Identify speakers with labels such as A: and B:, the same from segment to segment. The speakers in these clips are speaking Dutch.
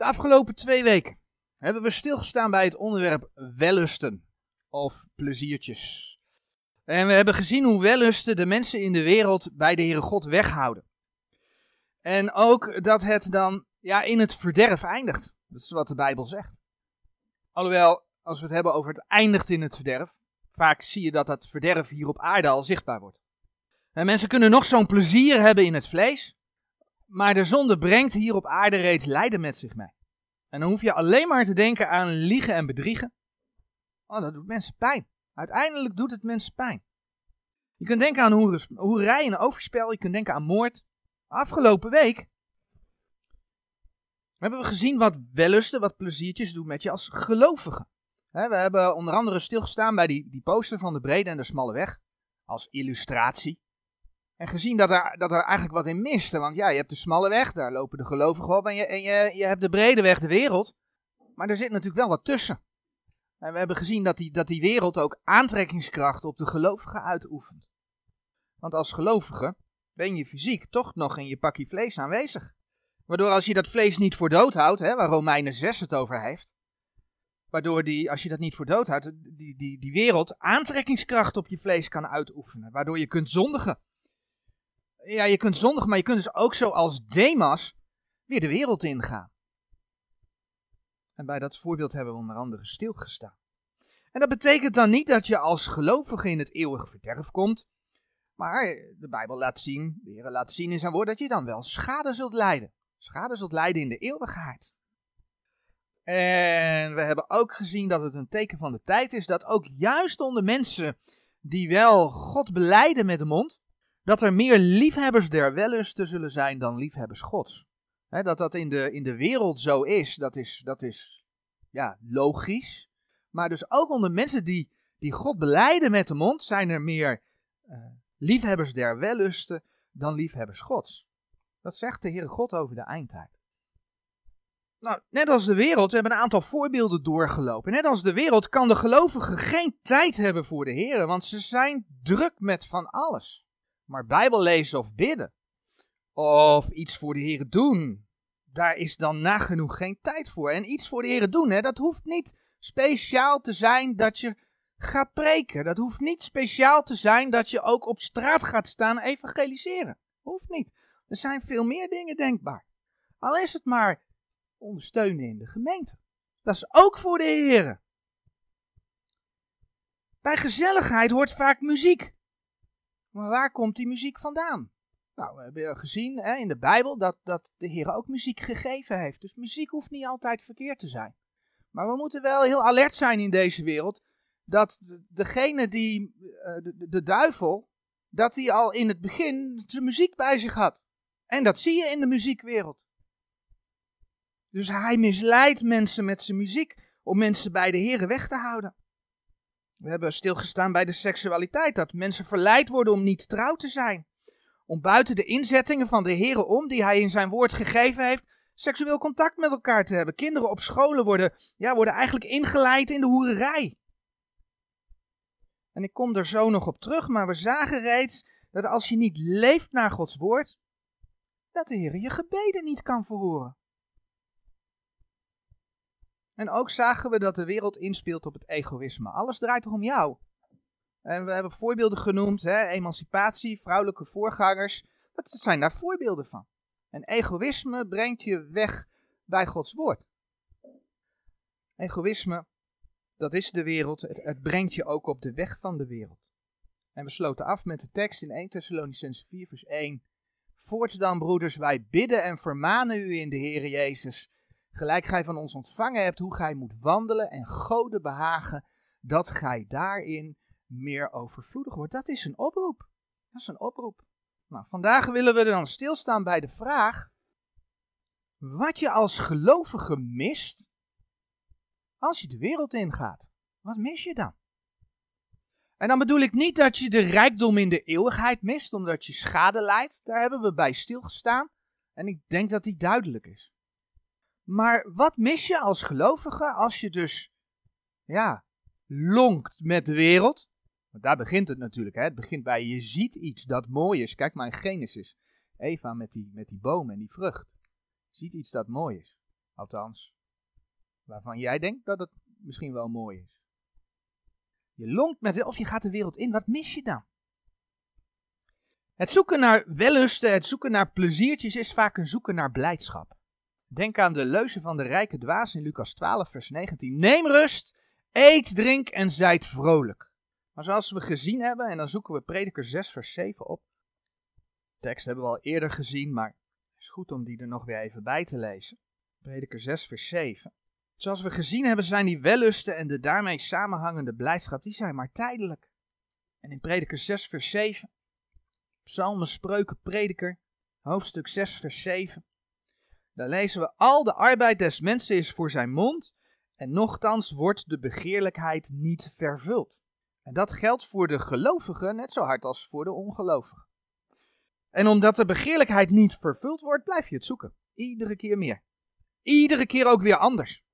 A: De afgelopen twee weken hebben we stilgestaan bij het onderwerp wellusten of pleziertjes. En we hebben gezien hoe wellusten de mensen in de wereld bij de Heere God weghouden. En ook dat het dan ja, in het verderf eindigt. Dat is wat de Bijbel zegt. Alhoewel, als we het hebben over het eindigt in het verderf, vaak zie je dat dat verderf hier op aarde al zichtbaar wordt. En mensen kunnen nog zo'n plezier hebben in het vlees, maar de zonde brengt hier op aarde reeds lijden met zich mee. En dan hoef je alleen maar te denken aan liegen en bedriegen. Oh, dat doet mensen pijn. Uiteindelijk doet het mensen pijn. Je kunt denken aan hoerij en overspel, je kunt denken aan moord. Afgelopen week hebben we gezien wat wellusten, wat pleziertjes doen met je als gelovige. we hebben onder andere stilgestaan bij die, die poster van de brede en de smalle weg. Als illustratie. En gezien dat er, dat er eigenlijk wat in miste. Want ja, je hebt de smalle weg, daar lopen de gelovigen op. En je, en je, je hebt de brede weg, de wereld. Maar er zit natuurlijk wel wat tussen. En we hebben gezien dat die, dat die wereld ook aantrekkingskracht op de gelovigen uitoefent. Want als gelovige ben je fysiek toch nog in je pakje vlees aanwezig. Waardoor als je dat vlees niet voor dood houdt, hè, waar Romeinen 6 het over heeft. Waardoor die, als je dat niet voor dood houdt, die, die, die wereld aantrekkingskracht op je vlees kan uitoefenen. Waardoor je kunt zondigen. Ja, je kunt zondigen, maar je kunt dus ook zo als Demas weer de wereld ingaan. En bij dat voorbeeld hebben we onder andere stilgestaan. En dat betekent dan niet dat je als gelovige in het eeuwige verderf komt. Maar de Bijbel laat zien, de Heer laat zien in zijn woord, dat je dan wel schade zult lijden. Schade zult lijden in de eeuwigheid. En we hebben ook gezien dat het een teken van de tijd is dat ook juist onder mensen die wel God beleiden met de mond, dat er meer liefhebbers der wellusten zullen zijn dan liefhebbers Gods. dat dat in de, in de wereld zo is, dat is, dat is ja, logisch. Maar dus ook onder mensen die, die God beleiden met de mond, zijn er meer uh, liefhebbers der wellusten dan liefhebbers Gods. Dat zegt de Heere God over de eindtijd. Nou, net als de wereld, we hebben een aantal voorbeelden doorgelopen. Net als de wereld kan de gelovige geen tijd hebben voor de Heer, want ze zijn druk met van alles. Maar Bijbel lezen of bidden, of iets voor de Heer doen, daar is dan nagenoeg geen tijd voor. En iets voor de Heer doen, hè, dat hoeft niet speciaal te zijn dat je gaat preken. Dat hoeft niet speciaal te zijn dat je ook op straat gaat staan evangeliseren. Hoeft niet. Er zijn veel meer dingen denkbaar. Al is het maar ondersteunen in de gemeente. Dat is ook voor de heren. Bij gezelligheid hoort vaak muziek. Maar waar komt die muziek vandaan? Nou, we hebben gezien hè, in de Bijbel dat, dat de Heer ook muziek gegeven heeft. Dus muziek hoeft niet altijd verkeerd te zijn. Maar we moeten wel heel alert zijn in deze wereld. Dat degene die, eh, de, de duivel, dat hij al in het begin de muziek bij zich had. En dat zie je in de muziekwereld. Dus hij misleidt mensen met zijn muziek om mensen bij de Heeren weg te houden. We hebben stilgestaan bij de seksualiteit, dat mensen verleid worden om niet trouw te zijn. Om buiten de inzettingen van de Heeren om, die hij in zijn woord gegeven heeft, seksueel contact met elkaar te hebben. Kinderen op scholen worden, ja, worden eigenlijk ingeleid in de hoererij. En ik kom er zo nog op terug, maar we zagen reeds dat als je niet leeft naar Gods woord, dat de Heer je gebeden niet kan verhoren. En ook zagen we dat de wereld inspeelt op het egoïsme. Alles draait toch om jou. En we hebben voorbeelden genoemd, hè, emancipatie, vrouwelijke voorgangers. Dat zijn daar voorbeelden van. En egoïsme brengt je weg bij Gods woord. Egoïsme, dat is de wereld. Het, brengt je ook op de weg van de wereld. En we sloten af met de tekst in 1 Thessalonicense 4 vers 1. Voorts dan, broeders, wij bidden en vermanen u in de Heer Jezus, gelijk gij van ons ontvangen hebt, hoe gij moet wandelen en Gode behagen, dat gij daarin meer overvloedig wordt. Dat is een oproep. Dat is een oproep. Nou, vandaag willen we dan stilstaan bij de vraag, wat je als gelovige mist, als je de wereld ingaat. Wat mis je dan? En dan bedoel ik niet dat je de rijkdom in de eeuwigheid mist, omdat je schade leidt. Daar hebben we bij stilgestaan. En ik denk dat die duidelijk is. Maar wat mis je als gelovige als je dus, ja, lonkt met de wereld? Want daar begint het natuurlijk. Hè? Het begint bij je ziet iets dat mooi is. Kijk maar in Genesis. Eva met die, met die boom en die vrucht. Ziet iets dat mooi is. Althans, waarvan jij denkt dat het misschien wel mooi is. Je longt met of je gaat de wereld in, wat mis je dan? Het zoeken naar wellusten, het zoeken naar pleziertjes is vaak een zoeken naar blijdschap. Denk aan de leuze van de rijke dwaas in Lucas 12, vers 19. Neem rust, eet, drink en zijt vrolijk. Maar zoals we gezien hebben, en dan zoeken we prediker 6, vers 7 op. De tekst hebben we al eerder gezien, maar het is goed om die er nog weer even bij te lezen. Prediker 6, vers 7. Zoals we gezien hebben, zijn die wellusten en de daarmee samenhangende blijdschap, die zijn maar tijdelijk. En in prediker 6, vers 7 Psalmen, Spreuken, Prediker, hoofdstuk 6, vers 7. Daar lezen we: Al de arbeid des mensen is voor zijn mond, en nochtans wordt de begeerlijkheid niet vervuld. En dat geldt voor de gelovigen net zo hard als voor de ongelovigen. En omdat de begeerlijkheid niet vervuld wordt, blijf je het zoeken. Iedere keer meer. Iedere keer ook weer anders.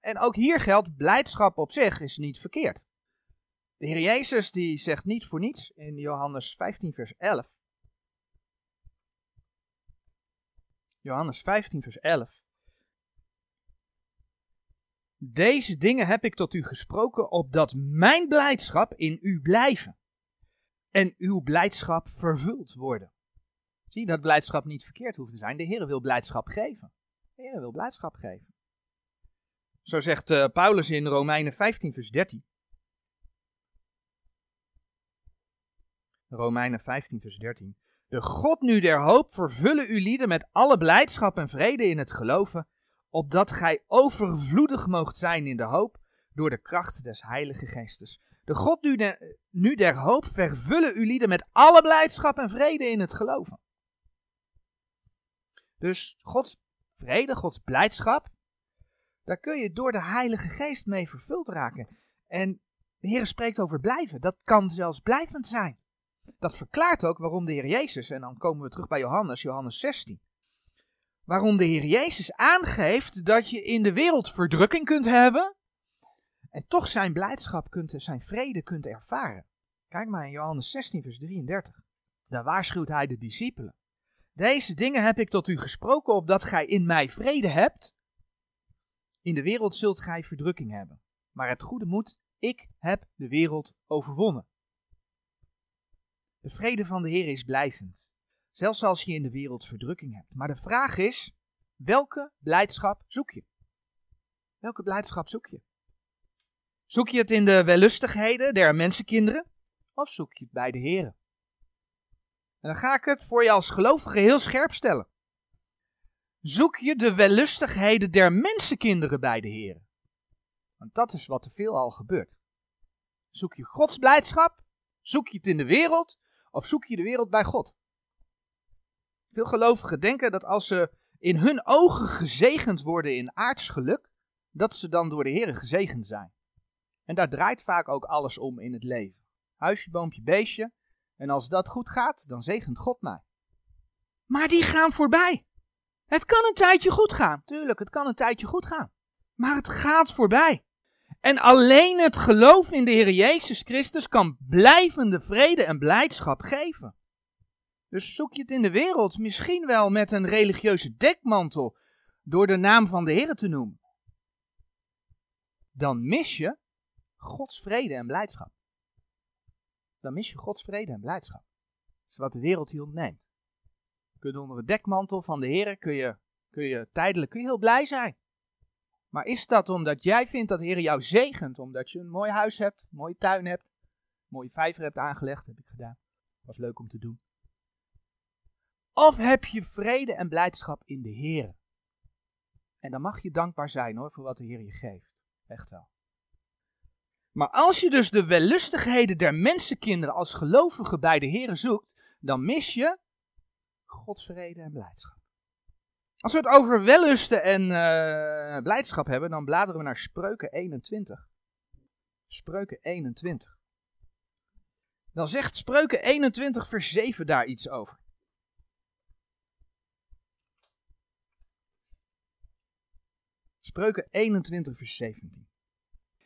A: En ook hier geldt, blijdschap op zich is niet verkeerd. De Heer Jezus die zegt niet voor niets in Johannes 15 vers 11. Johannes 15 vers 11. Deze dingen heb ik tot u gesproken, opdat mijn blijdschap in u blijven. En uw blijdschap vervuld worden. Zie dat blijdschap niet verkeerd hoeft te zijn. De Heer wil blijdschap geven. De Heer wil blijdschap geven. Zo zegt uh, Paulus in Romeinen 15 vers 13. Romeinen 15, vers 13. De God nu der hoop vervullen uw lieden met alle blijdschap en vrede in het geloven, opdat gij overvloedig moogt zijn in de hoop door de kracht des Heilige Geestes. De God nu der, nu der hoop vervullen uw lieden met alle blijdschap en vrede in het geloven. Dus Gods vrede, Gods blijdschap, daar kun je door de Heilige Geest mee vervuld raken. En de Heer spreekt over blijven. Dat kan zelfs blijvend zijn. Dat verklaart ook waarom de Heer Jezus, en dan komen we terug bij Johannes, Johannes 16. Waarom de Heer Jezus aangeeft dat je in de wereld verdrukking kunt hebben en toch zijn blijdschap kunt, zijn vrede kunt ervaren. Kijk maar in Johannes 16, vers 33. Daar waarschuwt hij de discipelen. Deze dingen heb ik tot u gesproken, opdat gij in mij vrede hebt. In de wereld zult gij verdrukking hebben. Maar het goede moet, ik heb de wereld overwonnen. De vrede van de Heer is blijvend. Zelfs als je in de wereld verdrukking hebt. Maar de vraag is, welke blijdschap zoek je? Welke blijdschap zoek je? Zoek je het in de wellustigheden der mensenkinderen? Of zoek je het bij de Heer? En dan ga ik het voor je als gelovige heel scherp stellen. Zoek je de wellustigheden der mensenkinderen bij de Heer? Want dat is wat er veel al gebeurt. Zoek je Gods blijdschap? Zoek je het in de wereld? Of zoek je de wereld bij God? Veel gelovigen denken dat als ze in hun ogen gezegend worden in aards geluk, dat ze dan door de Heer gezegend zijn. En daar draait vaak ook alles om in het leven. Huisje, boompje, beestje. En als dat goed gaat, dan zegent God mij. Maar die gaan voorbij. Het kan een tijdje goed gaan. Tuurlijk, het kan een tijdje goed gaan. Maar het gaat voorbij. En alleen het geloof in de Heer Jezus Christus kan blijvende vrede en blijdschap geven. Dus zoek je het in de wereld misschien wel met een religieuze dekmantel door de naam van de Heer te noemen. Dan mis je Gods vrede en blijdschap. Dan mis je Gods vrede en blijdschap. Dat is wat de wereld hier ontneemt. Kun je onder de dekmantel van de Heer kun je, kun je tijdelijk heel blij zijn. Maar is dat omdat jij vindt dat de Heer jou zegent, omdat je een mooi huis hebt, een mooie tuin hebt, een mooie vijver hebt aangelegd, heb ik gedaan. Was leuk om te doen. Of heb je vrede en blijdschap in de Heer? En dan mag je dankbaar zijn hoor, voor wat de Heer je geeft. Echt wel. Maar als je dus de wellustigheden der mensenkinderen als gelovige bij de Heer zoekt, dan mis je Gods vrede en blijdschap. Als we het over wellusten en uh, blijdschap hebben, dan bladeren we naar Spreuken 21. Spreuken 21. Dan zegt Spreuken 21 vers 7 daar iets over. Spreuken 21 vers 17.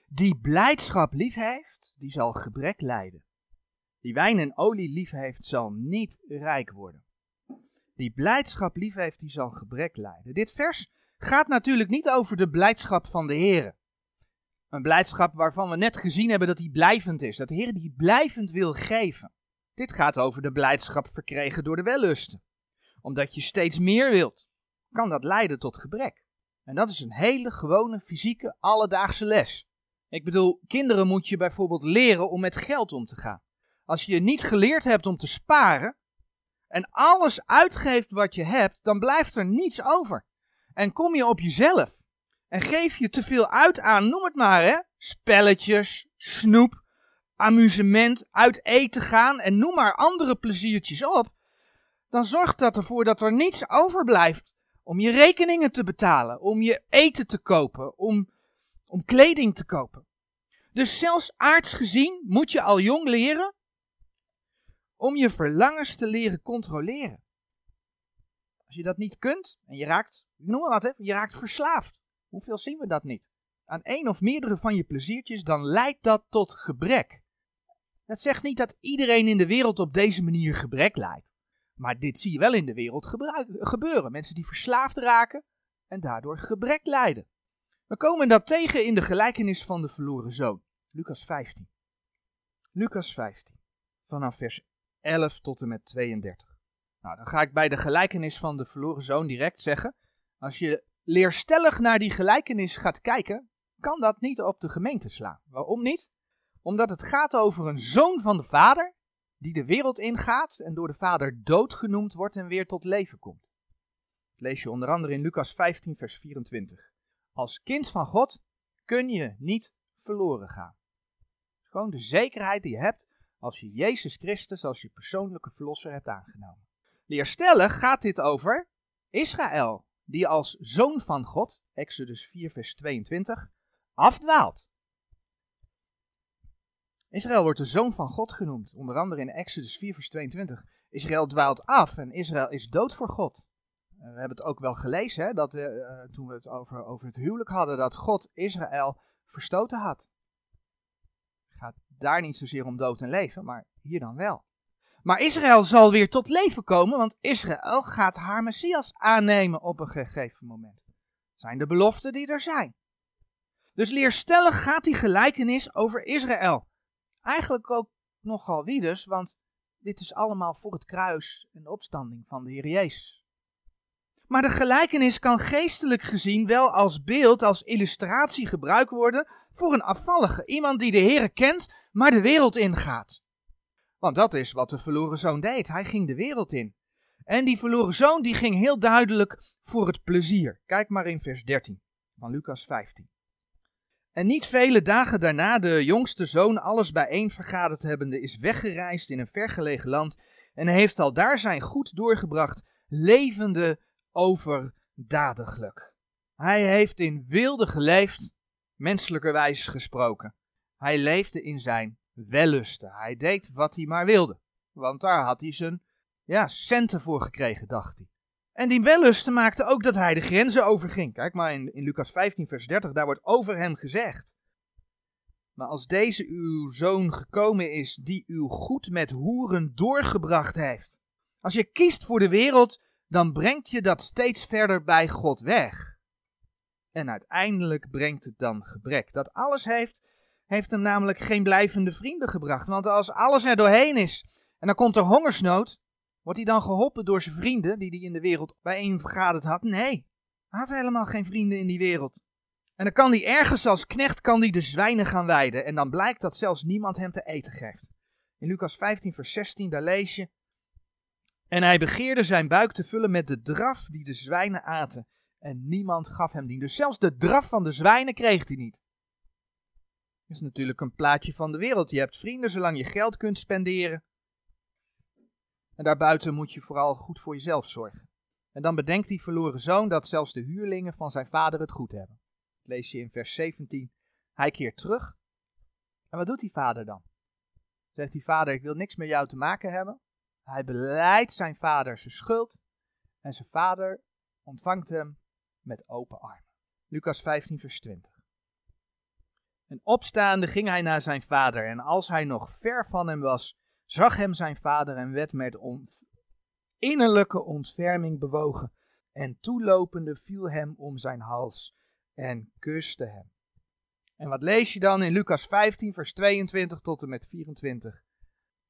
A: Die blijdschap lief heeft, die zal gebrek lijden. Die wijn en olie lief heeft, zal niet rijk worden. Die blijdschap lief heeft, die zal gebrek lijden. Dit vers gaat natuurlijk niet over de blijdschap van de Heer. Een blijdschap waarvan we net gezien hebben dat die blijvend is. Dat de Heer die blijvend wil geven. Dit gaat over de blijdschap verkregen door de wellusten. Omdat je steeds meer wilt, kan dat leiden tot gebrek. En dat is een hele gewone fysieke alledaagse les. Ik bedoel, kinderen moet je bijvoorbeeld leren om met geld om te gaan. Als je niet geleerd hebt om te sparen en alles uitgeeft wat je hebt, dan blijft er niets over. En kom je op jezelf en geef je te veel uit aan, noem het maar hè, spelletjes, snoep, amusement, uit eten gaan en noem maar andere pleziertjes op, dan zorgt dat ervoor dat er niets overblijft om je rekeningen te betalen, om je eten te kopen, om, om kleding te kopen. Dus zelfs aards gezien moet je al jong leren om je verlangens te leren controleren. Als je dat niet kunt en je raakt, ik noem maar wat, hè, je raakt verslaafd. Hoeveel zien we dat niet? Aan één of meerdere van je pleziertjes, dan leidt dat tot gebrek. Dat zegt niet dat iedereen in de wereld op deze manier gebrek lijdt. Maar dit zie je wel in de wereld gebeuren. Mensen die verslaafd raken en daardoor gebrek lijden. We komen dat tegen in de gelijkenis van de verloren zoon. Lucas 15. Lucas 15. Vanaf vers 11 tot en met 32. Nou, dan ga ik bij de gelijkenis van de verloren zoon direct zeggen. Als je leerstellig naar die gelijkenis gaat kijken, kan dat niet op de gemeente slaan. Waarom niet? Omdat het gaat over een zoon van de vader die de wereld ingaat en door de vader dood genoemd wordt en weer tot leven komt. Dat lees je onder andere in Lucas 15, vers 24. Als kind van God kun je niet verloren gaan. Gewoon de zekerheid die je hebt als je Jezus Christus als je persoonlijke verlosser hebt aangenomen. Leerstellig gaat dit over Israël, die als zoon van God, Exodus 4, vers 22, afdwaalt. Israël wordt de zoon van God genoemd, onder andere in Exodus 4, vers 22. Israël dwaalt af en Israël is dood voor God. Eh, we hebben het ook wel gelezen, hè, dat, uh, toen we het over, over het huwelijk hadden, dat God Israël verstoten had. Daar niet zozeer om dood en leven, maar hier dan wel. Maar Israël zal weer tot leven komen, want Israël gaat haar Messias aannemen op een gegeven moment. Dat zijn de beloften die er zijn. Dus leerstellig gaat die gelijkenis over Israël. Eigenlijk ook nogal wie dus, want dit is allemaal voor het kruis en de opstanding van de Heer Jezus. Maar de gelijkenis kan geestelijk gezien wel als beeld, als illustratie gebruikt worden voor een afvallige. Iemand die de Heer kent, maar de wereld ingaat. Want dat is wat de verloren zoon deed. Hij ging de wereld in. En die verloren zoon die ging heel duidelijk voor het plezier. Kijk maar in vers 13 van Lucas 15. En niet vele dagen daarna de jongste zoon alles bijeen vergaderd hebbende is weggereisd in een vergelegen land en heeft al daar zijn goed doorgebracht, levende overdadiglijk. Hij heeft in wilde geleefd, menselijkerwijs gesproken. Hij leefde in zijn wellusten. Hij deed wat hij maar wilde, want daar had hij zijn ja, centen voor gekregen, dacht hij. En die wellusten maakte ook dat hij de grenzen overging. Kijk maar in, in Lucas 15, vers 30, daar wordt over hem gezegd. Maar als deze uw zoon gekomen is, die uw goed met hoeren doorgebracht heeft. Als je kiest voor de wereld, dan brengt je dat steeds verder bij God weg. En uiteindelijk brengt het dan gebrek. Dat alles heeft, heeft hem namelijk geen blijvende vrienden gebracht. Want als alles er doorheen is en dan komt er hongersnood, Wordt hij dan geholpen door zijn vrienden die hij in de wereld bijeen vergaderd had? Nee, hij had helemaal geen vrienden in die wereld. En dan kan hij ergens als knecht kan hij de zwijnen gaan weiden. En dan blijkt dat zelfs niemand hem te eten geeft. In Lucas 15 vers 16 daar lees je. En hij begeerde zijn buik te vullen met de draf die de zwijnen aten. En niemand gaf hem die. Dus zelfs de draf van de zwijnen kreeg hij niet. Dat is natuurlijk een plaatje van de wereld. Je hebt vrienden zolang je geld kunt spenderen. En daarbuiten moet je vooral goed voor jezelf zorgen. En dan bedenkt die verloren zoon dat zelfs de huurlingen van zijn vader het goed hebben. lees je in vers 17. Hij keert terug. En wat doet die vader dan? Zegt die vader, ik wil niks met jou te maken hebben. Hij beleidt zijn vader zijn schuld. En zijn vader ontvangt hem met open armen. Lucas 15, vers 20. En opstaande ging hij naar zijn vader. En als hij nog ver van hem was, zag hem zijn vader en werd met innerlijke ontferming bewogen. En toelopende viel hem om zijn hals en kuste hem. En wat lees je dan in Lucas 15, vers 22 tot en met 24?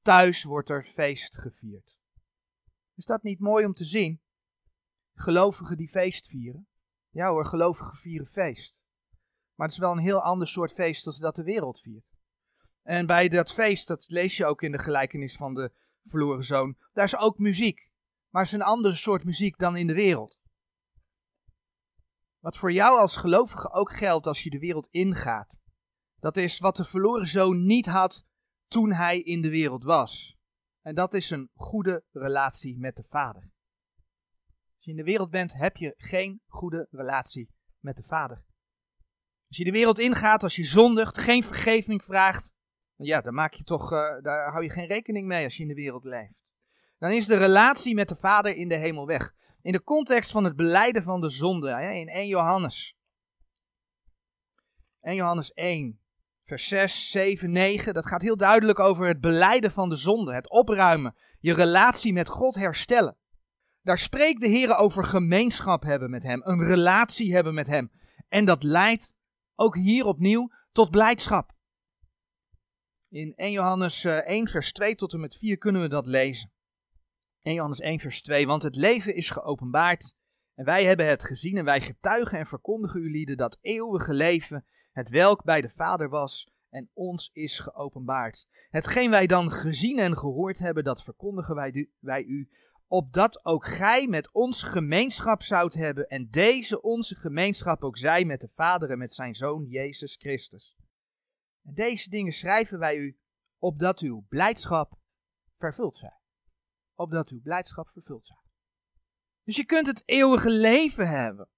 A: Thuis wordt er feest gevierd. Is dat niet mooi om te zien? Gelovigen die feest vieren. Ja hoor, gelovigen vieren feest. Maar het is wel een heel ander soort feest als dat de wereld viert. En bij dat feest, dat lees je ook in de gelijkenis van de verloren zoon, daar is ook muziek. Maar het is een ander soort muziek dan in de wereld. Wat voor jou als gelovige ook geldt als je de wereld ingaat. Dat is wat de verloren zoon niet had toen hij in de wereld was. En dat is een goede relatie met de Vader. Als je in de wereld bent, heb je geen goede relatie met de Vader. Als je de wereld ingaat, als je zondigt, geen vergeving vraagt, ja, dan maak je toch, uh, daar hou je geen rekening mee als je in de wereld leeft. Dan is de relatie met de Vader in de hemel weg. In de context van het beleiden van de zonde, in 1 Johannes. 1 Johannes 1, vers 6, 7, 9. Dat gaat heel duidelijk over het beleiden van de zonde, het opruimen, je relatie met God herstellen. Daar spreekt de Heer over gemeenschap hebben met Hem, een relatie hebben met Hem. En dat leidt ook hier opnieuw tot blijdschap. In 1 Johannes 1 eh, vers 2 tot en met 4 kunnen we dat lezen. 1 Johannes 1 vers 2, want het leven is geopenbaard en wij hebben het gezien en wij getuigen en verkondigen u lieden dat eeuwige leven, het welk bij de Vader was en ons is geopenbaard. Hetgeen wij dan gezien en gehoord hebben, dat verkondigen wij, wij u, opdat ook gij met ons gemeenschap zoudt hebben en deze onze gemeenschap ook zij met de Vader en met zijn Zoon Jezus Christus. En deze dingen schrijven wij u, opdat uw blijdschap vervuld zij. Opdat uw blijdschap vervuld zij. Dus je kunt het eeuwige leven hebben.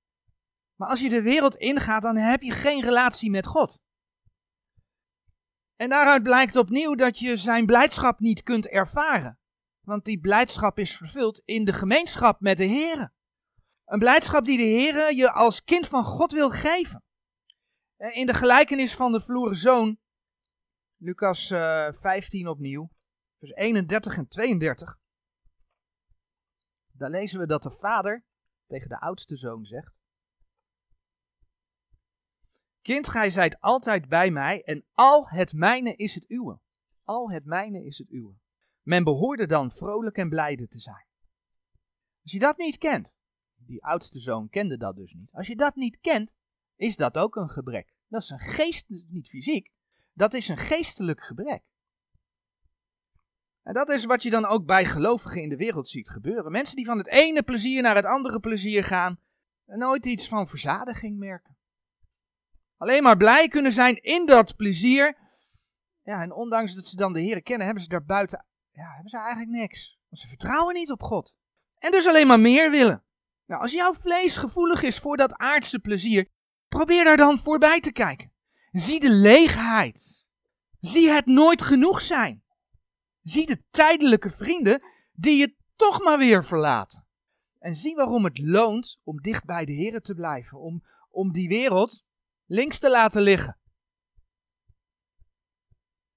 A: Maar als je de wereld ingaat, dan heb je geen relatie met God. En daaruit blijkt opnieuw dat je zijn blijdschap niet kunt ervaren. Want die blijdschap is vervuld in de gemeenschap met de Heer. Een blijdschap die de Heer je als kind van God wil geven. Eh, in de gelijkenis van de verloren zoon, Lucas uh, eh, 15 opnieuw, vers 31 en 32. Daar lezen we dat de vader tegen de oudste zoon zegt. Kind, gij zijt altijd bij mij en al het mijne is het uwe. Al het mijne is het uwe. Men behoorde dan vrolijk en blijde te zijn. Als je dat niet kent, die oudste zoon kende dat dus niet. Als je dat niet kent, is dat ook een gebrek. Dat is een geest, niet fysiek, dat is een geestelijk gebrek. En dat is wat je dan ook bij gelovigen in de wereld ziet gebeuren. Mensen die van het ene plezier naar het andere plezier gaan en nooit iets van verzadiging merken. Alleen maar blij kunnen zijn in dat plezier. Ja, en ondanks dat ze dan de Heer kennen, hebben ze daar buiten ja, hebben ze eigenlijk niks. Want ze vertrouwen niet op God. En dus alleen maar meer willen. Nou, als jouw vlees gevoelig is voor dat aardse plezier, Probeer daar dan voorbij te kijken. Zie de leegheid. Zie het nooit genoeg zijn. Zie de tijdelijke vrienden die je toch maar weer verlaten. En zie waarom het loont om dicht bij de Heer te blijven. Om, om die wereld links te laten liggen.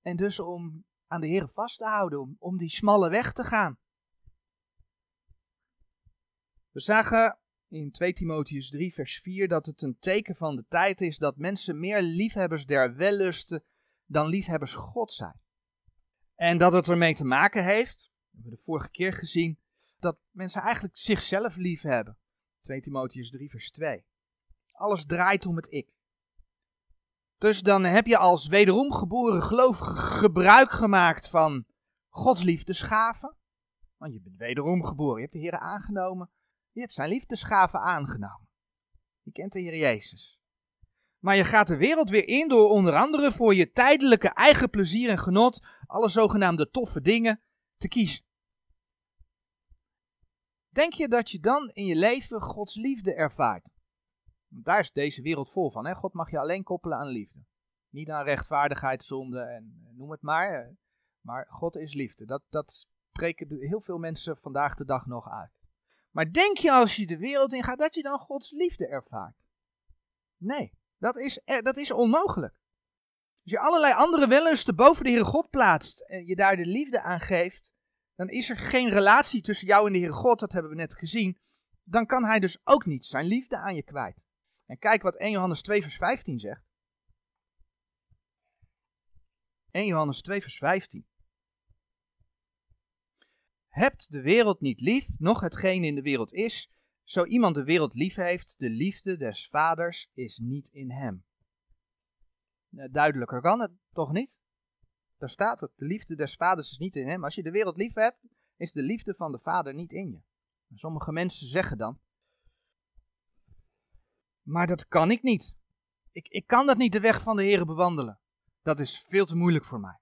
A: En dus om aan de Heer vast te houden. Om, om die smalle weg te gaan. We zagen in 2 Timotheus 3, vers 4 dat het een teken van de tijd is dat mensen meer liefhebbers der wellusten dan liefhebbers God zijn. En dat het ermee te maken heeft, we hebben de vorige keer gezien, dat mensen eigenlijk zichzelf lief hebben. 2 Timotheus 3, vers 2. Alles draait om het ik. Dus dan heb je als wederom geboren gelovige gebruik gemaakt van Gods liefdesgaven. Want je bent wederom geboren, je hebt de Heer aangenomen. Je hebt zijn liefdesgave aangenomen. Je kent de Heer Jezus. Maar je gaat de wereld weer in door onder andere voor je tijdelijke eigen plezier en genot alle zogenaamde toffe dingen te kiezen. Denk je dat je dan in je leven Gods liefde ervaart? Want daar is deze wereld vol van. Hè? God mag je alleen koppelen aan liefde. Niet aan rechtvaardigheid, zonde en noem het maar. Maar God is liefde. Dat, dat spreken heel veel mensen vandaag de dag nog uit. Maar denk je als je de wereld in gaat dat je dan Gods liefde ervaart? Nee, dat is, dat is onmogelijk. Als je allerlei andere wellusten boven de Heere God plaatst en je daar de liefde aan geeft, dan is er geen relatie tussen jou en de Heere God, dat hebben we net gezien. Dan kan hij dus ook niet zijn liefde aan je kwijt. En kijk wat 1 Johannes 2 vers 15 zegt. 1 Johannes 2 vers 15. Hebt de wereld niet lief, noch hetgeen in de wereld is. Zo iemand de wereld lief heeft, de liefde des vaders is niet in hem. Duidelijker kan het toch niet? Daar staat het, de liefde des vaders is niet in hem. Als je de wereld lief hebt, is de liefde van de vader niet in je. Sommige mensen zeggen dan, maar dat kan ik niet. Ik, ik kan dat niet de weg van de Heer bewandelen. Dat is veel te moeilijk voor mij.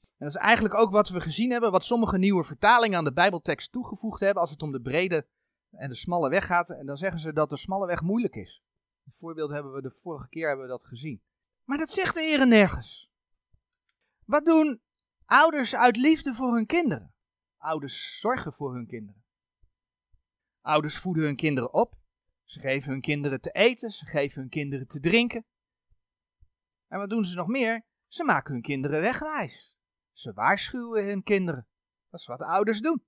A: En dat is eigenlijk ook wat we gezien hebben, wat sommige nieuwe vertalingen aan de Bijbeltekst toegevoegd hebben als het om de brede en de smalle weg gaat. En dan zeggen ze dat de smalle weg moeilijk is. Het voorbeeld hebben we de vorige keer hebben we dat gezien. Maar dat zegt de Heer nergens. Wat doen ouders uit liefde voor hun kinderen? Ouders zorgen voor hun kinderen. Ouders voeden hun kinderen op. Ze geven hun kinderen te eten, ze geven hun kinderen te drinken. En wat doen ze nog meer? Ze maken hun kinderen wegwijs. Ze waarschuwen hun kinderen. Dat is wat ouders doen.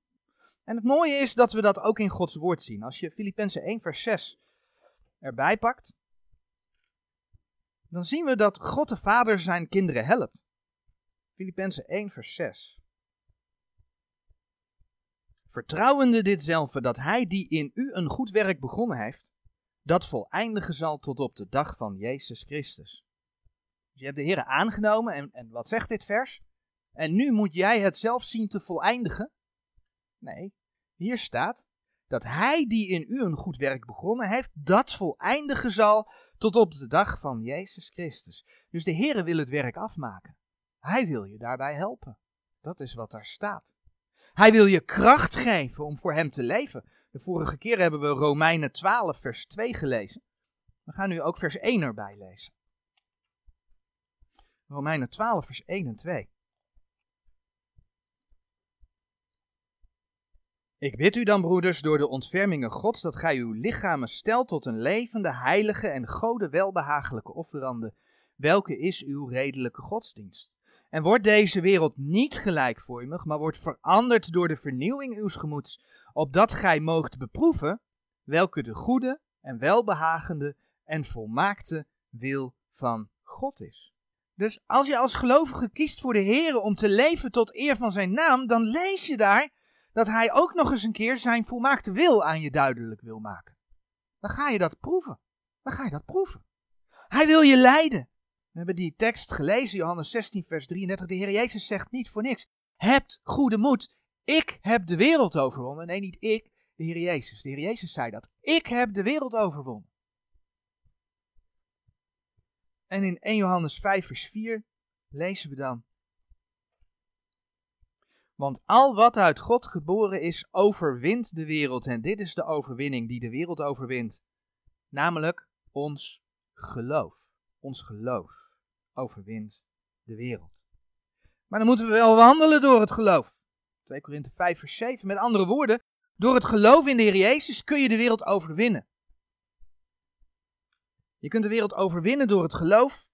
A: En het mooie is dat we dat ook in Gods woord zien. Als je Filippenzen 1 vers 6 erbij pakt, dan zien we dat God de Vader zijn kinderen helpt. Filippenzen 1 vers 6. Vertrouwende ditzelfde dat hij die in u een goed werk begonnen heeft, dat voleindigen zal tot op de dag van Jezus Christus. Dus je hebt de Heer aangenomen en, en wat zegt dit vers? En nu moet jij het zelf zien te voleindigen? Nee, hier staat dat hij die in u een goed werk begonnen heeft, dat voleindigen zal tot op de dag van Jezus Christus. Dus de Heer wil het werk afmaken. Hij wil je daarbij helpen. Dat is wat daar staat. Hij wil je kracht geven om voor Hem te leven. De vorige keer hebben we Romeinen 12, vers 2 gelezen. We gaan nu ook vers 1 erbij lezen. Romeinen 12, vers 1 en 2. Ik bid u dan, broeders, door de ontfermingen Gods, dat gij uw lichamen stelt tot een levende, heilige en gode welbehagelijke offerande, welke is uw redelijke godsdienst. En wordt deze wereld niet gelijkvormig, maar wordt veranderd door de vernieuwing uws gemoeds, opdat gij moogt beproeven welke de goede en welbehagende en volmaakte wil van God is. Dus als je als gelovige kiest voor de Heer om te leven tot eer van zijn naam, dan lees je daar dat hij ook nog eens een keer zijn volmaakte wil aan je duidelijk wil maken. Dan ga je dat proeven. Dan ga je dat proeven. Hij wil je leiden. We hebben die tekst gelezen, Johannes 16, vers 33. De Heer Jezus zegt niet voor niks. Hebt goede moed. Ik heb de wereld overwonnen. Nee, niet ik, de Heer Jezus. De Heer Jezus zei dat. Ik heb de wereld overwonnen. En in 1 Johannes 5, vers 4 lezen we dan. Want al wat uit God geboren is, overwint de wereld. En dit is de overwinning die de wereld overwint. Namelijk ons geloof. Ons geloof overwint de wereld. Maar dan moeten we wel wandelen door het geloof. 2 Korinthe 5 vers 7. Met andere woorden, door het geloof in de Heer Jezus kun je de wereld overwinnen. Je kunt de wereld overwinnen door het geloof.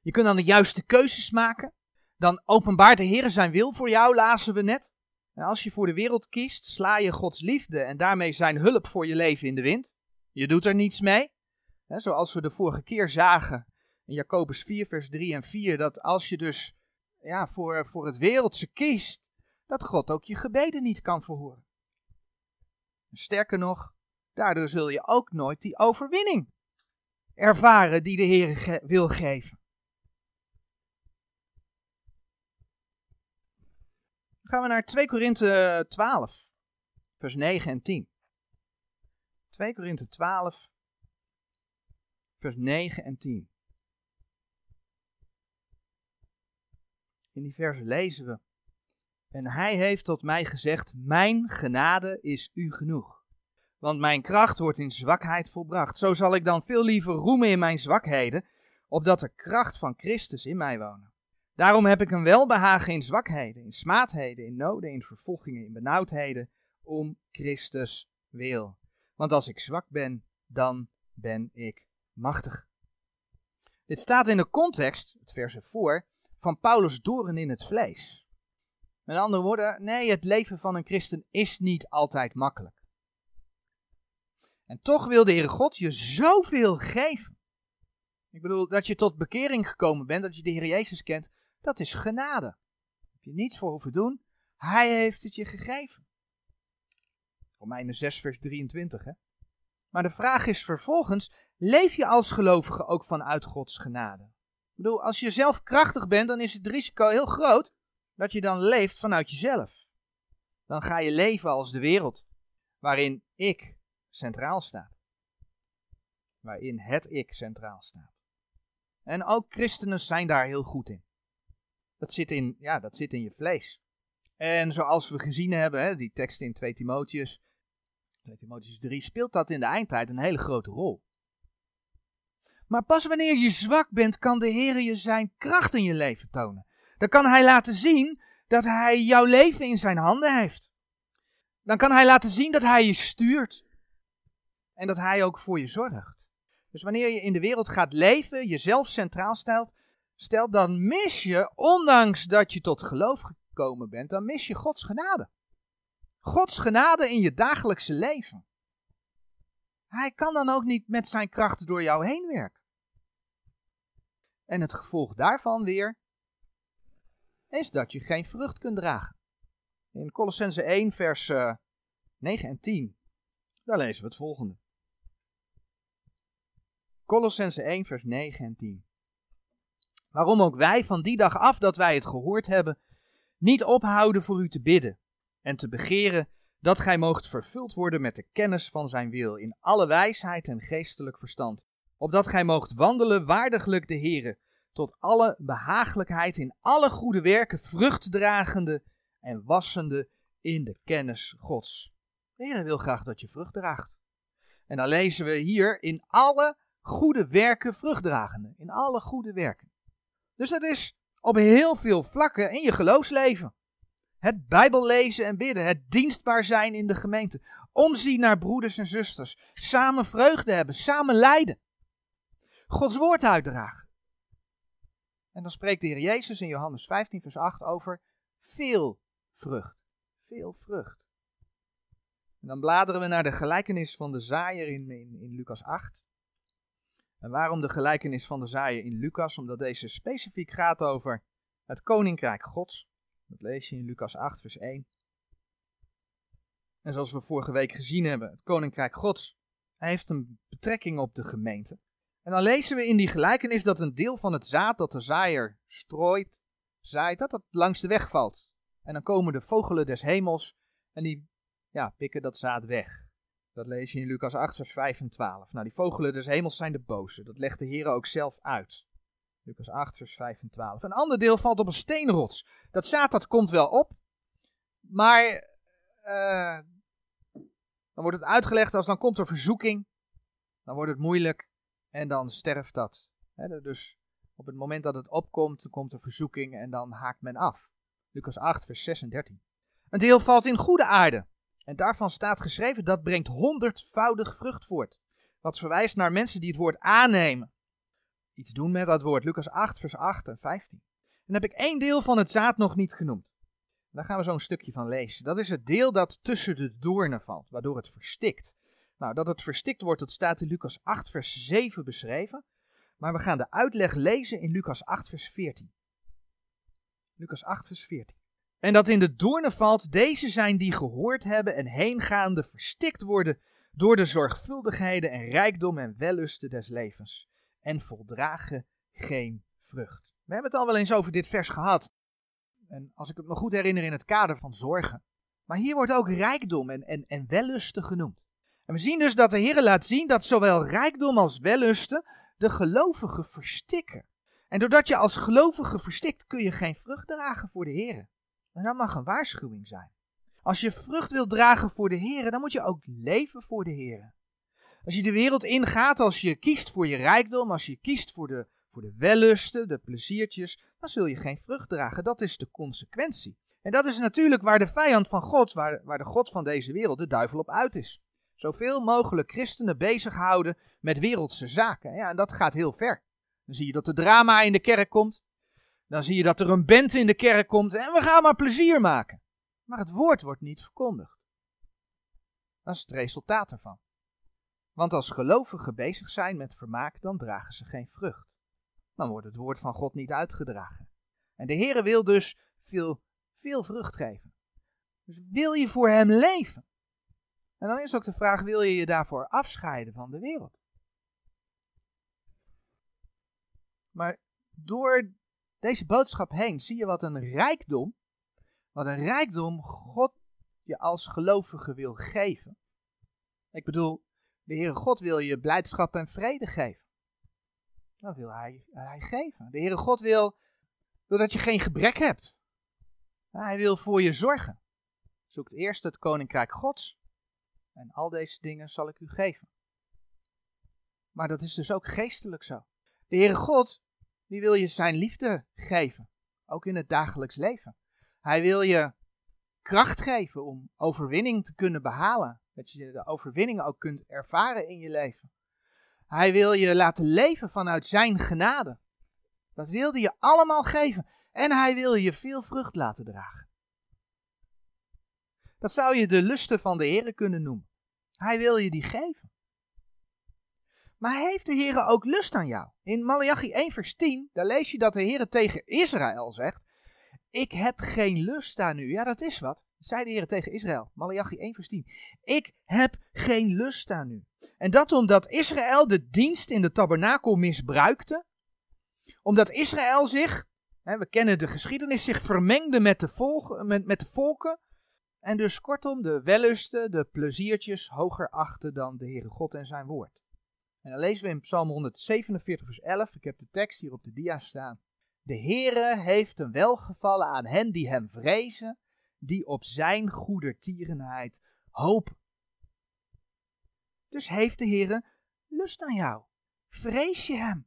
A: Je kunt dan de juiste keuzes maken. Dan openbaart de Heer zijn wil voor jou, lazen we net. En als je voor de wereld kiest, sla je Gods liefde en daarmee zijn hulp voor je leven in de wind. Je doet er niets mee. zoals we de vorige keer zagen in Jacobus 4, vers 3 en 4, dat als je dus ja, voor, voor het wereldse kiest, dat God ook je gebeden niet kan verhoren. Sterker nog, daardoor zul je ook nooit die overwinning ervaren die de Heer wil geven. Dan gaan we naar 2 Korinthe 12, vers 9 en 10. 2 Korinthe 12, vers 9 en 10. In die verse lezen we. En hij heeft tot mij gezegd: Mijn genade is u genoeg. Want mijn kracht wordt in zwakheid volbracht. Zo zal ik dan veel liever roemen in mijn zwakheden, opdat de kracht van Christus in mij wonen. Daarom heb ik een welbehagen in zwakheden, in smaadheden, in noden, in vervolgingen, in benauwdheden, om Christus wil. Want als ik zwak ben, dan ben ik machtig. Dit staat in de context, het vers ervoor, van Paulus' doren in het vlees. Met andere woorden, nee, het leven van een christen is niet altijd makkelijk. En toch wil de Heere God je zoveel geven. Ik bedoel, dat je tot bekering gekomen bent, dat je de Heer Jezus kent, dat is genade. Daar heb je niets voor hoeven doen. Hij heeft het je gegeven. Romeinen 6, vers 23. Hè? Maar de vraag is vervolgens: leef je als gelovige ook vanuit Gods genade? Bedoel, als je zelf krachtig bent, dan is het risico heel groot dat je dan leeft vanuit jezelf. Dan ga je leven als de wereld, waarin ik centraal staat. Waarin het ik centraal staat. En ook christenen zijn daar heel goed in. Dat zit in, ja, dat zit in je vlees. En zoals we gezien hebben, hè, die tekst in 2 Timotheus, 2 Timotheus 3, speelt dat in de eindtijd een hele grote rol. Maar pas wanneer je zwak bent, kan de Heer je zijn kracht in je leven tonen. Dan kan Hij laten zien dat Hij jouw leven in zijn handen heeft. Dan kan Hij laten zien dat Hij je stuurt. En dat Hij ook voor je zorgt. Dus wanneer je in de wereld gaat leven, jezelf centraal stelt, stelt dan mis je, ondanks dat je tot geloof gekomen bent, dan mis je Gods genade. Gods genade in je dagelijkse leven. Hij kan dan ook niet met zijn kracht door jou heen werken. En het gevolg daarvan weer is dat je geen vrucht kunt dragen. In Colossense 1, vers 9 eh, en 10, daar lezen we het volgende. Colossense 1, vers 9 en 10. Waarom ook wij van die dag af dat wij het gehoord hebben, niet ophouden voor u te bidden en te begeren dat gij moogt vervuld worden met de kennis van zijn wil in alle wijsheid en geestelijk verstand, opdat gij moogt wandelen waardiglijk de Here, tot alle behagelijkheid in alle goede werken, vruchtdragende en wassende in de kennis Gods. De Heer wil graag dat je vrucht draagt. En dan lezen we hier in alle goede werken vruchtdragende. In alle goede werken. Dus dat is op heel veel vlakken in je geloofsleven. Het Bijbel lezen en bidden, het dienstbaar zijn in de gemeente, omzien naar broeders en zusters, samen vreugde hebben, samen lijden. Gods woord uitdragen. En dan spreekt de Heer Jezus in Johannes 15, vers 8 over veel vrucht. Veel vrucht. En dan bladeren we naar de gelijkenis van de zaaier in, in, Lucas 8. En waarom de gelijkenis van de zaaier in Lucas? Omdat deze specifiek gaat over het koninkrijk Gods. Dat lees je in Lucas 8, vers 1. En zoals we vorige week gezien hebben, het koninkrijk Gods heeft een betrekking op de gemeente. En dan lezen we in die gelijkenis dat een deel van het zaad dat de zaaier strooit, zaait, dat dat langs de weg valt. En dan komen de vogelen des hemels en die ja, pikken dat zaad weg. Dat lees je in Lucas 8, vers 5 en 12. Nou, die vogelen des hemels zijn de boze. Dat legt de Heer ook zelf uit. Lucas 8, vers 5 en 12. Een ander deel valt op een steenrots. Dat zaad dat komt wel op, maar uh, dan wordt het uitgelegd als dan komt er verzoeking. Dan wordt het moeilijk en dan sterft dat. dus op het moment dat het opkomt, komt er verzoeking en dan haakt men af. Lucas 8, vers 6 en 13. Een deel valt in goede aarde. En daarvan staat geschreven dat brengt honderdvoudig vrucht voort. Wat verwijst naar mensen die het woord aannemen. Iets doen met dat woord. Lucas 8, vers 8 en 15. En dan heb ik één deel van het zaad nog niet genoemd. Daar gaan we zo een stukje van lezen. Dat is het deel dat tussen de doornen valt, waardoor het verstikt. Nou, dat het verstikt wordt, dat staat in Lucas 8, vers 7 beschreven. Maar we gaan de uitleg lezen in Lucas 8, vers 14. Lucas 8, vers 14. En dat in de doornen valt, deze zijn die gehoord hebben en heengaande verstikt worden door de zorgvuldigheden en rijkdom en wellusten des levens. En voldragen geen vrucht. We hebben het al wel eens over dit vers gehad. En als ik het me goed herinner in het kader van zorgen. Maar hier wordt ook rijkdom en, en, en wellusten genoemd. En we zien dus dat de Heer laat zien dat zowel rijkdom als wellusten de gelovigen verstikken. En doordat je als gelovige verstikt, kun je geen vrucht dragen voor de Heer. En dat mag een waarschuwing zijn. Als je vrucht wilt dragen voor de Heer, dan moet je ook leven voor de Heer. Als je de wereld ingaat, als je kiest voor je rijkdom, als je kiest voor de, voor de wellusten, de pleziertjes, dan zul je geen vrucht dragen. Dat is de consequentie. En dat is natuurlijk waar de vijand van God, waar, waar de God van deze wereld, de duivel op uit is. Zoveel mogelijk christenen bezighouden met wereldse zaken. Ja, en dat gaat heel ver. Dan zie je dat er drama in de kerk komt. Dan zie je dat er een band in de kerk komt en we gaan maar plezier maken. Maar het woord wordt niet verkondigd. Dat is het resultaat ervan. Want als gelovigen bezig zijn met vermaak, dan dragen ze geen vrucht. Dan wordt het woord van God niet uitgedragen. En de Heere wil dus veel, veel vrucht geven. Dus wil je voor Hem leven? En dan is ook de vraag, wil je je daarvoor afscheiden van de wereld? Maar door deze boodschap heen zie je wat een rijkdom, wat een rijkdom God je als gelovige wil geven. Ik bedoel, de Heere God wil je blijdschap en vrede geven. Dat wil hij, hij geven. De Heere God wil, wil dat je geen gebrek hebt. Hij wil voor je zorgen. Zoek eerst het koninkrijk Gods. En al deze dingen zal ik u geven. Maar dat is dus ook geestelijk zo. De Heere God, die wil je zijn liefde geven. Ook in het dagelijks leven. Hij wil je kracht geven om overwinning te kunnen behalen. Dat je de overwinning ook kunt ervaren in je leven. Hij wil je laten leven vanuit zijn genade. Dat wilde je allemaal geven. En hij wil je veel vrucht laten dragen. Dat zou je de lusten van de Heer kunnen noemen. Hij wil je die geven. Maar heeft de Heer ook lust aan jou? In Malachi 1 vers 10, daar lees je dat de Heer tegen Israël zegt, ik heb geen lust aan u. Ja, dat is wat. Zei de Heer tegen Israël. Malachi 1 vers 10. Ik heb geen lust aan u. En dat omdat Israël de dienst in de tabernakel misbruikte. Omdat Israël zich, hè, we kennen de geschiedenis, zich vermengde met de, volk, met, met de volken. En dus kortom de wellusten, de pleziertjes hoger achten dan de Heere God en zijn woord. En dan lezen we in Psalm 147 vers 11. Ik heb de tekst hier op de dia staan. De Heere heeft een welgevallen aan hen die hem vrezen, die op zijn goedertierenheid hopen. Dus heeft de Heere lust aan jou. Vrees je hem.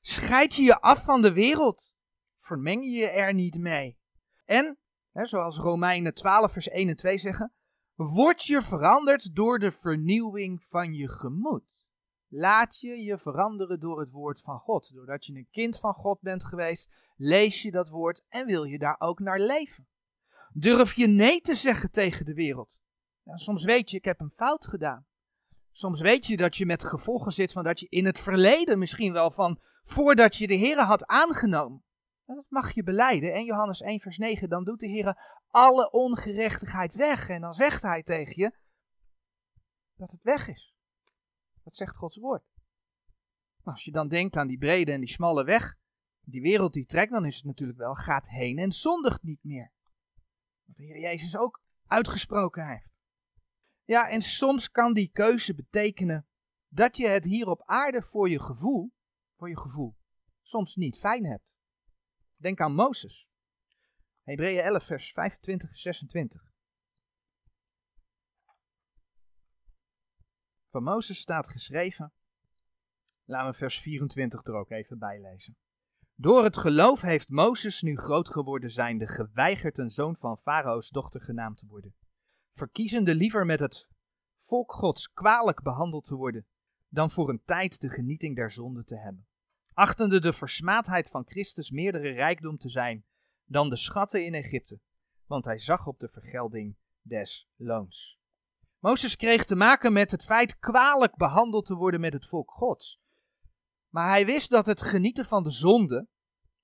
A: Scheid je je af van de wereld. Vermeng je je er niet mee. En, zoals Romeinen 12 vers 1 en 2 zeggen, word je veranderd door de vernieuwing van je gemoed. Laat je je veranderen door het woord van God. Doordat je een kind van God bent geweest, lees je dat woord en wil je daar ook naar leven. Durf je nee te zeggen tegen de wereld. Ja, soms weet je, ik heb een fout gedaan. Soms weet je dat je met gevolgen zit van dat je in het verleden misschien wel van voordat je de Heer had aangenomen. Dat mag je beleiden. En Johannes 1 vers 9, dan doet de Heer alle ongerechtigheid weg. En dan zegt hij tegen je dat het weg is. Dat zegt Gods woord. Als je dan denkt aan die brede en die smalle weg, die wereld die trekt, dan is het natuurlijk wel, gaat heen en zondigt niet meer. Wat de Heer Jezus ook uitgesproken heeft. Ja, en soms kan die keuze betekenen dat je het hier op aarde voor je gevoel, voor je gevoel, soms niet fijn hebt. Denk aan Mozes. Hebreeën 11, vers 25 en 26. Van Mozes staat geschreven. Laten we vers 24 er ook even bij lezen. Door het geloof heeft Mozes nu groot geworden zijnde geweigerd een zoon van Farao's dochter genaamd te worden. Verkiezende liever met het volk gods kwalijk behandeld te worden, dan voor een tijd de genieting der zonde te hebben. Achtende de versmaadheid van Christus meerdere rijkdom te zijn dan de schatten in Egypte, want hij zag op de vergelding des loons. Mozes kreeg te maken met het feit kwalijk behandeld te worden met het volk Gods. Maar hij wist dat het genieten van de zonde,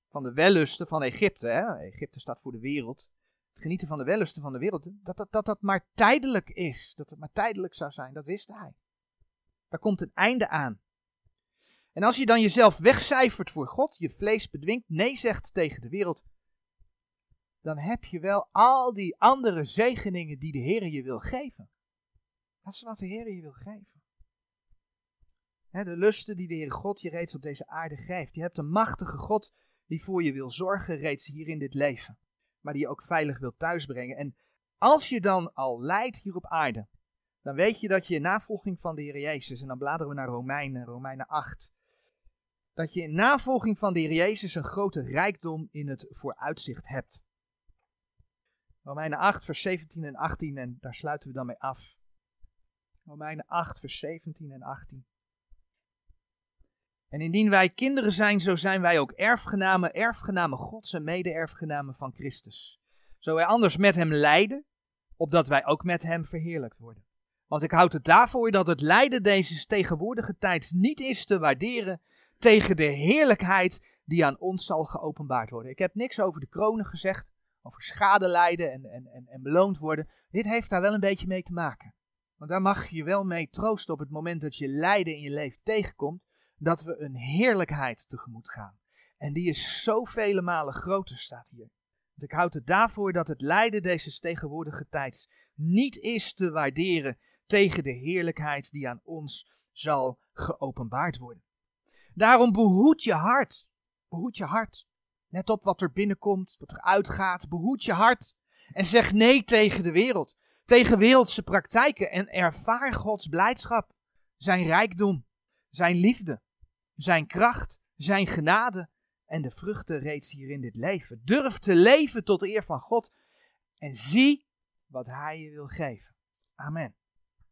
A: van de wellusten van Egypte, hè, Egypte staat voor de wereld, het genieten van de wellusten van de wereld, dat dat, dat dat maar tijdelijk is. Dat het maar tijdelijk zou zijn, dat wist hij. Daar komt een einde aan. En als je dan jezelf wegcijfert voor God, je vlees bedwingt, nee zegt tegen de wereld, dan heb je wel al die andere zegeningen die de Heer je wil geven. Dat is wat de Heer je wil geven. de lusten die de Heer God je reeds op deze aarde geeft. Je hebt een machtige God die voor je wil zorgen reeds hier in dit leven. Maar die je ook veilig wil thuisbrengen. En als je dan al lijdt hier op aarde, dan weet je dat je in navolging van de Heer Jezus, en dan bladeren we naar Romeinen, Romeinen 8, dat je in navolging van de Heer Jezus een grote rijkdom in het vooruitzicht hebt. Romeinen 8, vers 17 en 18, en daar sluiten we dan mee af. Romeinen 8, vers 17 en 18. En indien wij kinderen zijn, zo zijn wij ook erfgenamen, erfgenamen Gods en mede-erfgenamen van Christus. Zo wij anders met hem lijden, opdat wij ook met hem verheerlijkt worden. Want ik houd het daarvoor dat het lijden deze tegenwoordige tijd niet is te waarderen tegen de heerlijkheid die aan ons zal geopenbaard worden. Ik heb niks over de kronen gezegd, over schade lijden en, en, en, beloond worden. Dit heeft daar wel een beetje mee te maken. Want daar mag je wel mee troosten op het moment dat je lijden in je leven tegenkomt, dat we een heerlijkheid tegemoet gaan. En die is zoveel malen groter, staat hier. Want ik houd het daarvoor dat het lijden deze tegenwoordige tijd niet is te waarderen tegen de heerlijkheid die aan ons zal geopenbaard worden. Daarom behoed je hart. Behoed je hart. Let op wat er binnenkomt, wat er uitgaat. Behoed je hart. En zeg nee tegen de wereld. Tegen wereldse praktijken. En ervaar Gods blijdschap. Zijn rijkdom. Zijn liefde. Zijn kracht. Zijn genade. En de vruchten reeds hier in dit leven. Durf te leven tot de eer van God. En zie wat Hij je wil geven. Amen.